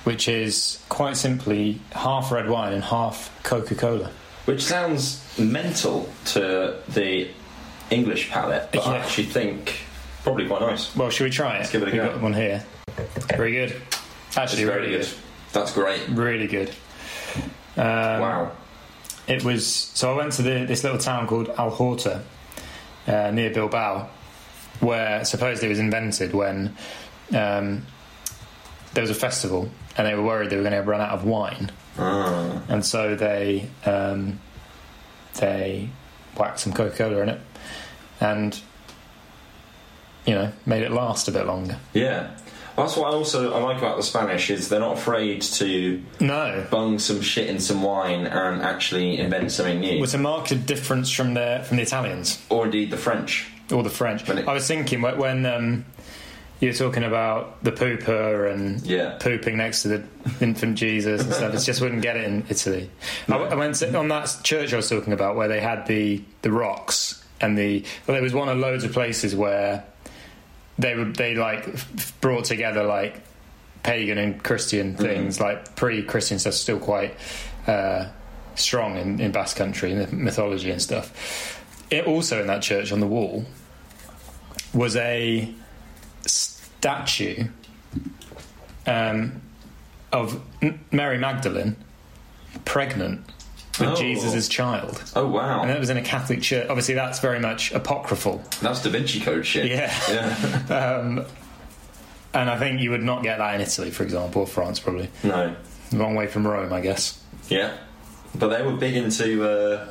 which is quite simply half red wine and half Coca Cola. Which sounds mental to the English palate, but I actually think probably quite nice. Well, should we try it? Let's give it a We've go. got one here. Very good. Actually, It's really good. That's great. Really good. Um, wow. It was so I went to the, this little town called Algorta uh, near Bilbao, where supposedly it was invented when um, there was a festival and they were worried they were going to run out of wine, Ah. and so they um, they whacked some Coca Cola in it and you know made it last a bit longer. Yeah. That's what I also I like about the Spanish is they're not afraid to No, bung some shit in some wine and actually invent something new. was a marked difference from the from the Italians. or indeed the French. or the French. It- I was thinking when, when um, you were talking about the pooper and Yeah. pooping next to the infant Jesus and stuff. It just wouldn't get it in Italy. I, I went to, on that church I was talking about where they had the the rocks and the well, there was one of loads of places where they were they like brought together like pagan and Christian things like pre-Christian stuff still quite uh, strong in, in Basque country and the mythology and stuff. It also in that church on the wall was a statue um, of Mary Magdalene pregnant with Oh. Jesus' child. Oh wow. And that was in a Catholic church. Obviously, that's very much apocryphal. That's Da Vinci Code shit. Yeah. Yeah. Um, And I think you would not get that in Italy, for example, or France, probably. No. Long way from Rome, I guess. Yeah. But they were big into, uh,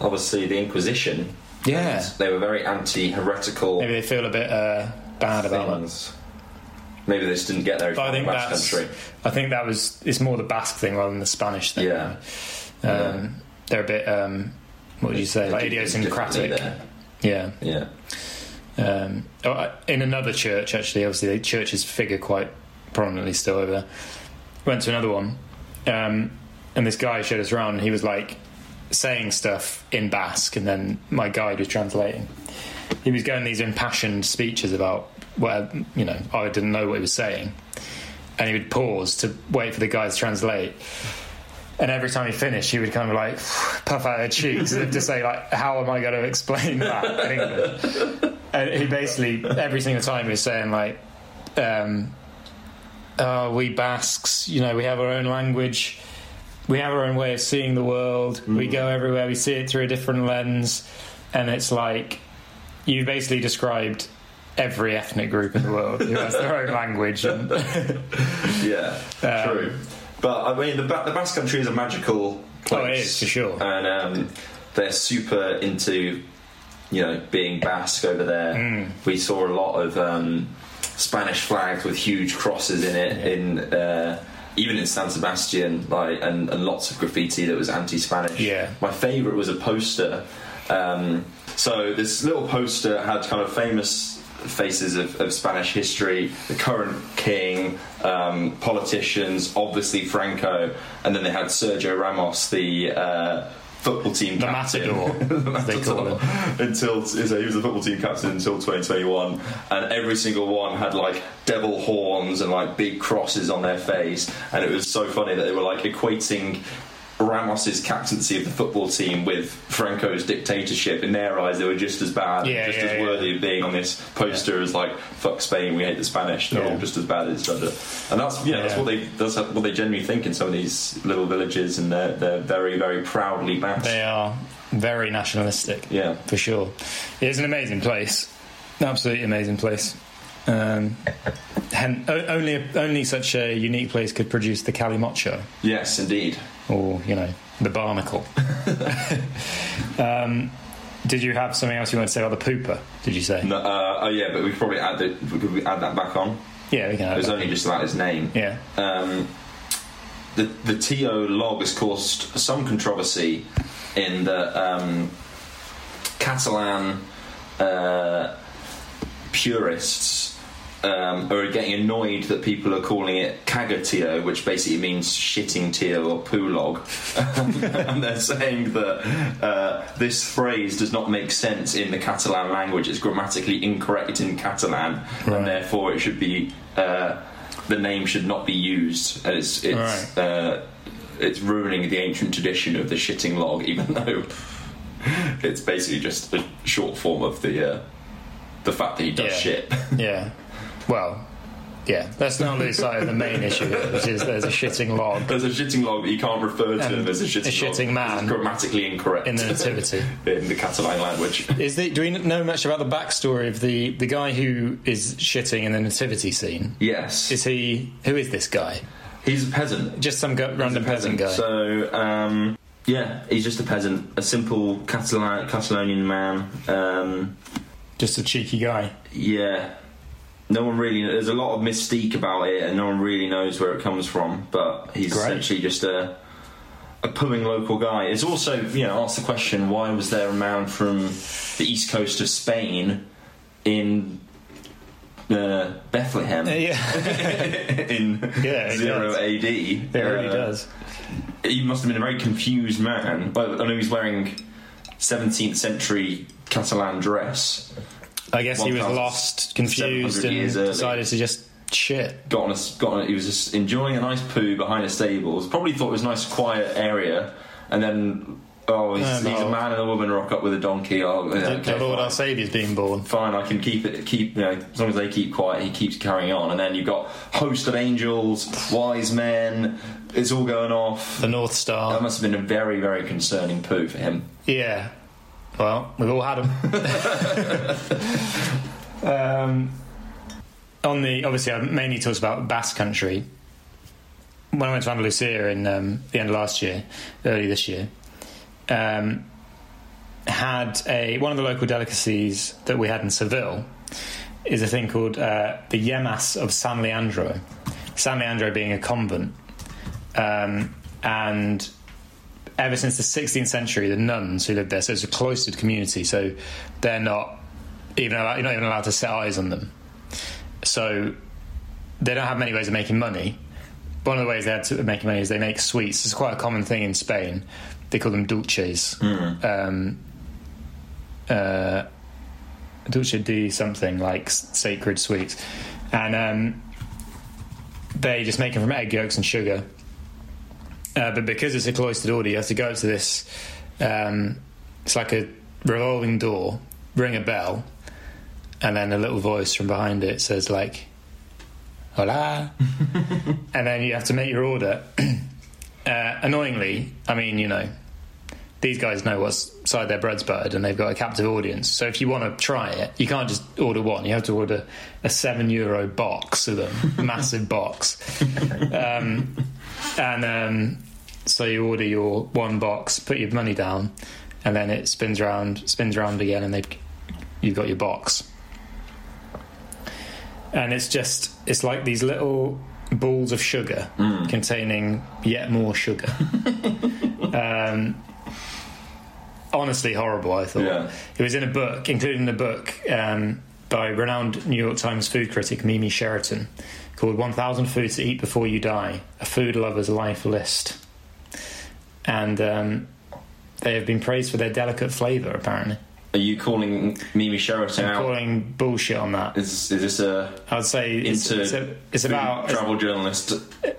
obviously, the Inquisition. Yeah. They were very anti heretical Maybe they feel a bit uh, bad about that. things. Maybe they just didn't get there I think the Basque country. I think that was. It's more the Basque thing rather than the Spanish thing. Yeah. Um, They're a bit. Um, what would you say? Like They do things idiosyncratic. Yeah. Yeah. Um, oh, in another church, actually, obviously, the churches figure quite prominently still over there. Went to another one, um, and this guy showed us around, and he was like saying stuff in Basque, and then my guide was translating. He was going these impassioned speeches about what you know. I didn't know what he was saying, and he would pause to wait for the guy to translate. And every time he finished, he would kind of like puff out his cheeks as if to say, like, "How am I going to explain that in English?" And he basically every single time he was saying like, um, oh, "We Basques, you know, we have our own language, we have our own way of seeing the world. We go everywhere, we see it through a different lens." And it's like you basically described every ethnic group in the world who has their own language. And Yeah, Um, true. But I mean, the, Ba- the Basque Country is a magical place. Oh, it is, for sure. And um, they're super into, you know, being Basque over there. Mm. We saw a lot of um, Spanish flags with huge crosses in it. In uh, even in San Sebastian, like, and, and lots of graffiti that was anti-Spanish. Yeah. My favourite was a poster. Um, so this little poster had kind of famous faces of, of Spanish history, the current king, um, politicians, obviously Franco, and then they had Sergio Ramos, the uh, football team The captain. matador, The as they call matador. Until so he was the football team captain until 2021, and every single one had like devil horns and like big crosses on their face, and it was so funny that they were like equating. Ramos's captaincy of the football team with Franco's dictatorship. In their eyes, they were just as bad, Yeah, just yeah, as yeah. worthy of being on this poster as like "fuck Spain, we hate the Spanish." They're Yeah. all just as bad as each other, and that's you know that's what they that's what they genuinely think in some of these little villages, and they're they're very very proudly Basque. They are very nationalistic. Yeah. for sure. It's an amazing place, absolutely amazing place. Um, o- only only such a unique place could produce the calimocho, Yes, indeed. Or you know, the barnacle. um, did you have something else you want to say about the pooper? Did you say? No, uh, oh yeah, but we could probably add the, we add that back on. Yeah, we can. It was only just about his name. Yeah, Um, the the Tio log has caused some controversy in the um, Catalan uh, purists um, are getting annoyed that people are calling it cagatio, which basically means shitting tio or poo log, and they're saying that uh, this phrase does not make sense in the Catalan language. It's grammatically incorrect in Catalan, Right. and therefore it should be uh, the name should not be used. And it's it's Right. uh, it's ruining the ancient tradition of the shitting log, even though it's basically just a short form of the uh, the fact that he does Yeah. shit. yeah. Well, yeah. Let's not lose sight of the main issue, here, which is there's a shitting log There's a shitting log, but you can't refer to him as a shitting, a shitting log. man It's grammatically incorrect in the nativity. in the Catalan language. Is the, do we know much about the backstory of the the guy who is shitting in the nativity scene? Yes, Is he? Who is this guy? he's a peasant. Just some gu- random peasant guy. So, um, yeah, he's just a peasant, a simple Catalan Catalonian man. Um, Just a cheeky guy. yeah, no one really. There's a lot of mystique about it, and no one really knows where it comes from. But he's Great. essentially just a a pooing local guy. It's also, you know, asked the question: Why was there a man from the east coast of Spain in uh, Bethlehem Yeah, in Yeah, zero does. AD? it really Uh, does. he must have been a very confused man. But I know he's wearing 17th century Catalan dress. I guess he was lost, confused, and decided to just shit. Got on a, got on a, he was just enjoying a nice poo behind the stables. Probably thought it was a nice quiet area, and then oh, he's, Oh, he's a man and a woman rock up with a donkey. Oh, yeah, okay, the Lord fine. our Saviour's being born. Fine, I can keep it. Keep you know, as long as they keep quiet, he keeps carrying on. And then you've got host of angels, wise men. It's all going off. The North Star. That must have been a very, very concerning poo for him. Yeah. Well, we've all had them. um, on the obviously I mainly talked about Basque Country. When I went to Andalusia in um, the end of last year, early this year, um, had a one of the local delicacies that we had in Seville is a thing called uh, the Yemas of San Leandro. San Leandro being a convent, um, and ever since the 16th century, the nuns who lived there, so it's a cloistered community, so they're not even allowed, you're not even allowed to set eyes on them. So they don't have many ways of making money. One of the ways they had to make money is they make sweets. It's quite a common thing in Spain. They call them dulces. Um, uh, dulce de something like sacred sweets, and um, they just make them from egg yolks and sugar. Uh, but because it's a cloistered order, you have to go up to this. Um, it's like a revolving door. Ring a bell, and then a little voice from behind it says like, "Hola," and then you have to make your order. uh, annoyingly, I mean, you know, these guys know what side their bread's buttered, and they've got a captive audience. So if you want to try it, you can't just order one. You have to order a seven euro box of them, massive box. Um, and um, so you order your one box, put your money down, and then it spins around, spins around again, and they you've got your box. And it's just it's like these little balls of sugar containing yet more sugar. um, honestly horrible. I thought Yeah. it was in a book, including in a book um, by renowned New York Times food critic Mimi Sheraton, called "1000 Foods to Eat Before You Die: A Food Lover's Life List." And um, they have been praised for their delicate flavour. Apparently, Are you calling Mimi Sheraton I'm out? calling bullshit on that. Is, is this a I'd say it's, it's, a, it's about travel journalist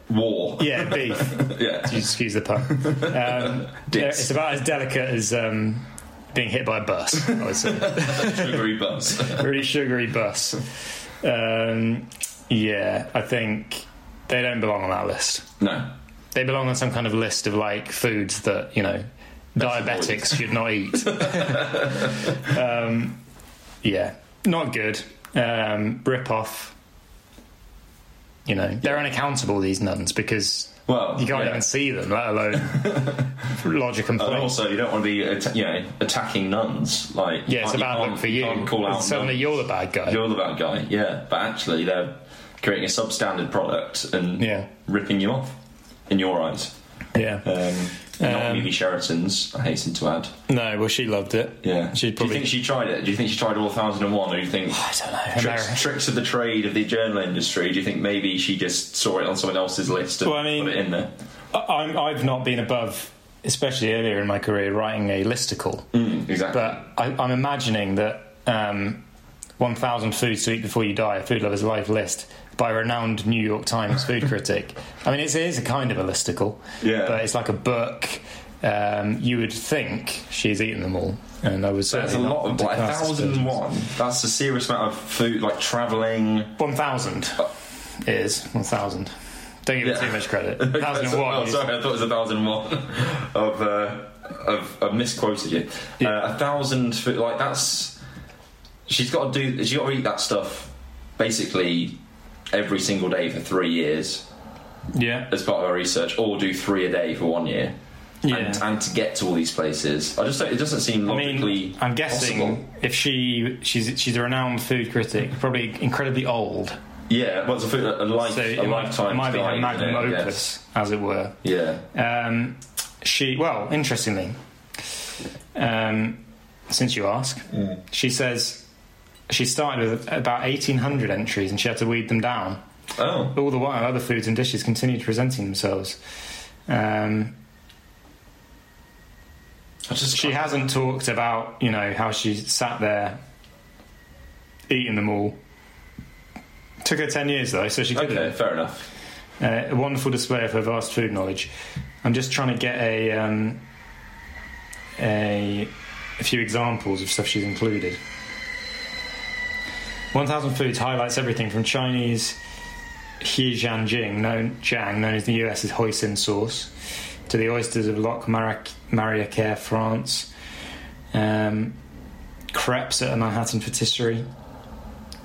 war? yeah beef. yeah. Excuse the pun. Um, it's about as delicate as um, being hit by a bus. I would say. Sugary buzz. really sugary bus. Um, yeah, I think they don't belong on that list. no. They belong on some kind of list of like foods that you know diabetics should not eat. um, yeah, not good. Um, rip off. You know, they're unaccountable. These nuns because Well, you can't yeah. even see them, let alone lodge a complaint. And also, you don't want to be, atta- you know, attacking nuns. Like, yeah, it's a you bad look for you. can't call out Suddenly, nuns. you're the bad guy. You're the bad guy. Yeah, but actually, they're creating a substandard product and Yeah. ripping you off in your eyes. yeah. Um, not Um, Mimi Sheraton's. I hasten to add. No, well, she loved it. Yeah. she'd Do you think she tried it? Do you think she tried all 1001, or do you think I don't know. tricks, tricks of the trade of the journal industry? Do you think maybe she just saw it on someone else's list and Well, I mean- put it in there? I- I'm, I've not been above, especially earlier in my career, writing a listicle. Mm, exactly. But I, I'm imagining that um, 1,000 foods to eat before you die, a food lover's life list by a renowned New York Times food critic. I mean, it's, it is a kind of a listicle, Yeah. but it's like a book. Um, you would think she's eaten them all, and I was There's a lot of like cast thousand aspersions. one. That's a serious amount of food, like travelling. 1,000 is 1,000. Don't give it too much credit. 1,001 oh, sorry, I thought it was a thousand one. of, uh, of, I've misquoted you. Yeah. Uh, a thousand, food, like that's. She's got to do. She's got to eat that stuff basically every single day for three years yeah. as part of her research, or do three a day for one year. Yeah. And, and to get to all these places, I just don't, it doesn't seem I logically. mean, I'm guessing possible. if she she's she's a renowned food critic, probably incredibly old. Yeah, well, it's a, food, a, life, So a it might, lifetime. it might be magnum opus, as it were. Yeah. Um, she well, interestingly, um, since you ask, she says she started with about 1,800 entries, and she had to weed them down. Oh. All the while, other foods and dishes continued presenting themselves. Um, she hasn't talked about you know how she sat there eating them all. Took her ten years though, so she could Okay, fair enough. Uh, a wonderful display of her vast food knowledge. I'm just trying to get a um, a, a few examples of stuff she's included. 1000 Foods highlights everything from Chinese Hejianjing, known Jiang, known as the US's hoisin sauce, to the oysters of Loc Maric- Mariaquer, France, um, crepes at a Manhattan patisserie,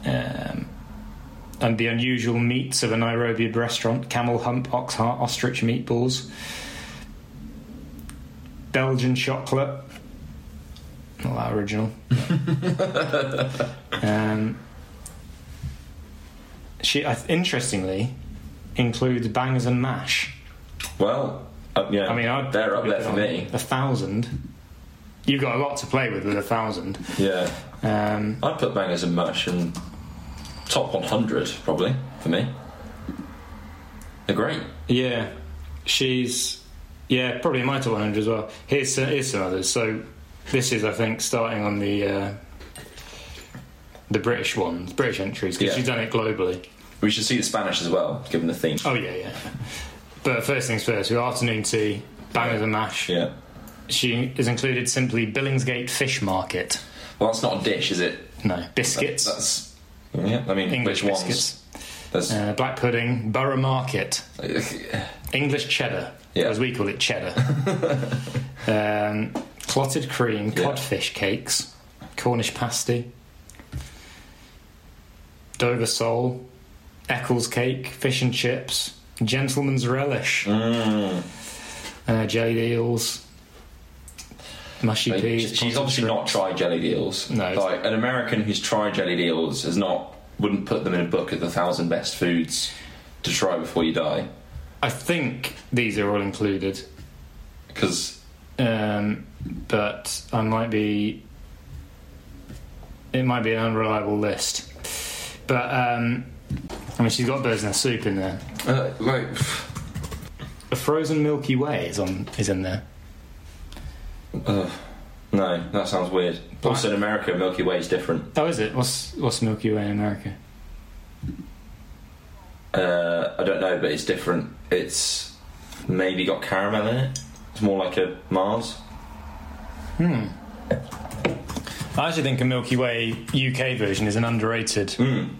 um, and the unusual meats of a Nairobi restaurant: camel hump, ox heart, ostrich meatballs, Belgian chocolate. Not that original. um, she, uh, interestingly, includes bangers and mash. Well, uh, yeah, I mean, I'd they're up there for me. A thousand. You've got a lot to play with with a thousand. Yeah, Um, I'd put bangers and mash and top 100 probably for me. They're great. yeah, she's yeah probably in my top 100 as well. Here's some, here's some others. So this is I think starting on the uh, the British ones, British entries because Yeah. she's done it globally. We should see the Spanish as well, given the theme. Oh yeah, yeah. But first things first, with afternoon tea, bangers and mash. Yeah. She is included simply Billingsgate Fish Market. Well, that's not a dish, is it? No biscuits, That's yeah. I mean, English which ones? biscuits, There's uh, black pudding, Borough Market. English cheddar, Yeah. as we call it, cheddar. um, clotted cream, Yeah. codfish cakes, Cornish pasty, Dover sole, Eccles cake, fish and chips, gentleman's relish, Mm. uh, jellied eels, mushy Like, peas. she's obviously not tried jellied eels. No, like an American who's tried jelly eels has not wouldn't put them in a book of the thousand best foods to try before you die I think these are all included, because um, but I might be. It might be an unreliable list, but um, I mean, she's got birds nest soup in there. uh, like A frozen Milky Way is on is in there. uh, no, that sounds weird. Also, in America, Milky Way is different. Oh, is it? What's what's Milky Way in America? Uh, I don't know, but it's different. It's maybe got caramel in it. It's more like a Mars. Hmm. I actually think a Milky Way UK version is an underrated Mm.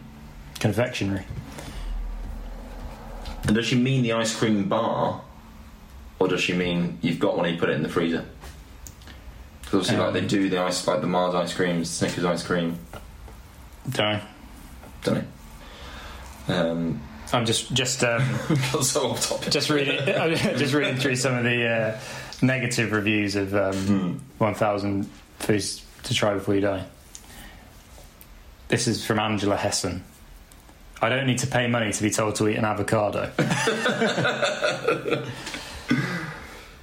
confectionery. And does she mean the ice cream bar, or does she mean you've got one and you put it in the freezer? Because obviously, Um, like they do the ice, like the Mars ice cream, Snickers ice cream, Don't don't? Um, I'm just just um, so just reading just reading through some of the uh, negative reviews of um, Hmm. 1000 foods to try before you die. This is from Angela Hessen. I don't need to pay money to be told to eat an avocado.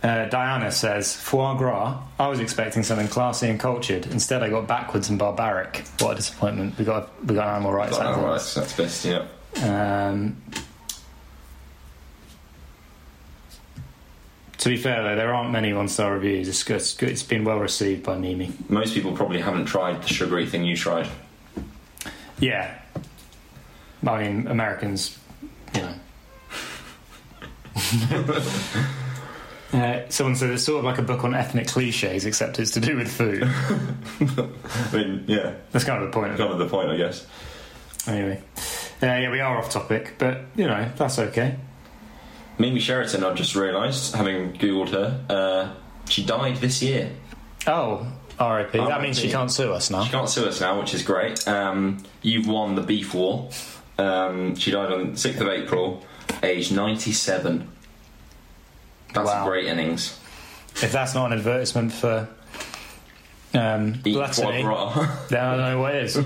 Uh, Diana says, foie gras. I was expecting something classy and cultured. Instead, I got backwards and barbaric. What a disappointment. We got we got animal rights. Advocates. alright, so that's best. Yeah. Um, to be fair, though, there aren't many one-star reviews. It's, good, it's, good, it's been well received by Mimi. Most people probably haven't tried the sugary thing you tried. Yeah, I mean Americans, you know. uh, someone said it's sort of like a book on ethnic cliches, except it's to do with food. I mean, yeah, That's kind of the point of it. kind of the point, I guess. Anyway, uh, yeah, we are off topic, but you know that's okay. Mimi Sheraton, I've just realised, having googled her, uh, she died this year. Oh, R.I.P. That means she can't sue us now. She can't sue us now, which is great. Um, you've won the beef war. Um, she died on the 6th of April, aged 97. That's Wow. a great innings. If that's not an advertisement for um, Eat gluttony, then I don't know what is.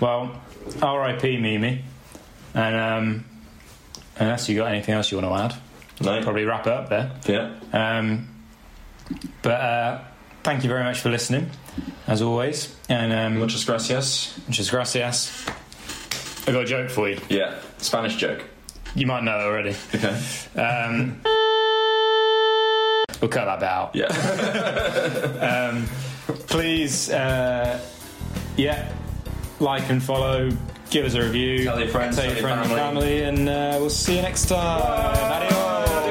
well, R.I.P. Mimi, and um, unless you got anything else you want to add, no? probably wrap it up there. Yeah. Um, but uh, thank you very much for listening, as always, and um, Muchas gracias. muchas gracias. I got a joke for you. Yeah. Spanish joke. You might know it already. Okay. Um, we'll cut that bit out. Yeah. Um, please, uh, yeah, like and follow. Give us a review. Tell your friends, Tell your friends and family. family, and uh, we'll see you next time.